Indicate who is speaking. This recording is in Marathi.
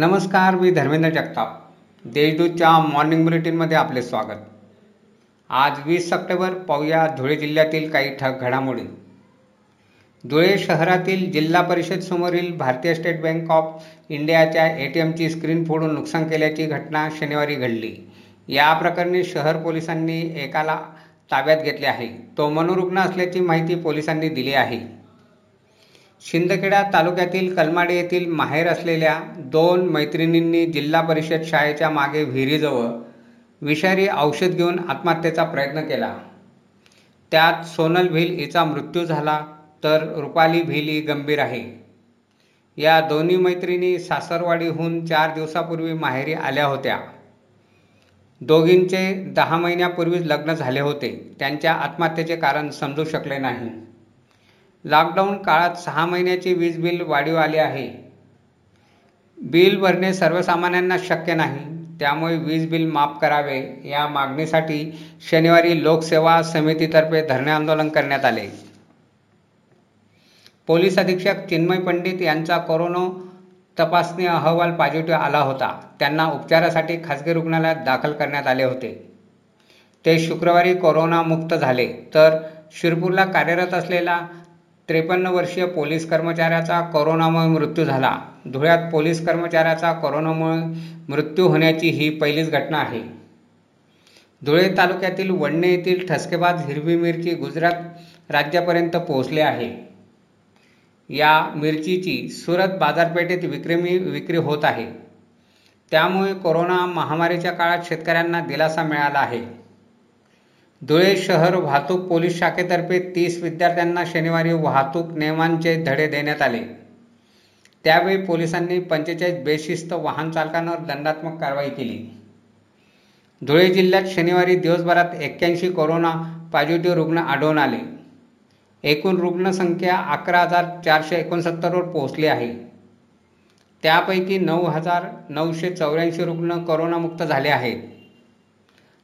Speaker 1: नमस्कार मी धर्मेंद्र जगताप. देशदूतच्या मॉर्निंग बुलेटिनमध्ये आपले स्वागत. आज वीस सप्टेंबर पाहूया धुळे जिल्ह्यातील काही ठक घडामोडी. धुळे शहरातील जिल्हा परिषद समोरील भारतीय स्टेट बँक ऑफ इंडियाच्या ए टी एमची स्क्रीन फोडून नुकसान केल्याची घटना शनिवारी घडली. या प्रकरणी शहर पोलिसांनी एकाला ताब्यात घेतले आहे. तो मनोरुग्ण असल्याची माहिती पोलिसांनी दिली आहे. शिंदखेडा तालुक्यातील कलमाडे येथील माहेर असलेल्या दोन मैत्रिणींनी जिल्हा परिषद शाळेच्या मागे विहिरीजवळ विषारी औषध घेऊन आत्महत्येचा प्रयत्न केला. त्यात सोनल भिल हिचा मृत्यू झाला तर रुपाली भिल ही गंभीर आहे. या दोन्ही मैत्रिणी सासरवाडीहून चार दिवसापूर्वी माहेरी आल्या होत्या. दोघींचे दहा महिन्यापूर्वीच लग्न झाले होते. त्यांच्या आत्महत्येचे कारण समजू शकले नाही. लॉकडाऊन काळात सहा महिन्याचे वीज बिल वाढीव आले आहे. बिल भरणे सर्वसामान्यांना शक्य नाही. त्यामुळे वीज बिल माफ करावे या मागणीसाठी शनिवारी लोकसेवा समितीतर्फे धरणे आंदोलन करण्यात आले. पोलीस अधीक्षक चिन्मय पंडित यांचा कोरोना तपासणी अहवाल पॉझिटिव्ह आला होता. त्यांना उपचारासाठी खासगी रुग्णालयात दाखल करण्यात आले होते. ते शुक्रवारी कोरोनामुक्त झाले. तर शिरपूरला कार्यरत असलेला त्रेपन्न वर्षीय पोलीस कर्मचाऱ्याचा कोरोनामुळे मृत्यू झाला. धुळ्यात पोलीस कर्मचाऱ्याचा कोरोनामुळे मृत्यू होण्याची ही पहिलीच घटना आहे. धुळे तालुक्यातील वडणे येथील ठसकेबाज हिरवी मिरची गुजरात राज्यापर्यंत पोहोचले आहे. या मिरचीची सुरत बाजारपेठेत विक्रमी विक्री होत आहे. त्यामुळे कोरोना महामारीच्या काळात शेतकऱ्यांना दिलासा मिळाला आहे. धुळे शहर वाहतूक पोलीस शाखेतर्फे तीस विद्यार्थ्यांना शनिवारी वाहतूक नियमांचे धडे देण्यात आले. त्यावेळी पोलिसांनी पंचेचाळीस बेशिस्त वाहन चालकांवर दंडात्मक कारवाई केली. धुळे जिल्ह्यात शनिवारी दिवसभरात एक्क्याऐंशी कोरोना पॉझिटिव्ह रुग्ण आढळून आले. एकूण रुग्णसंख्या अकरा हजार चारशे एकोणसत्तरवर पोहोचली आहे. त्यापैकी नऊ हजार नऊशे चौऱ्याऐंशी रुग्ण करोनामुक्त झाले आहेत.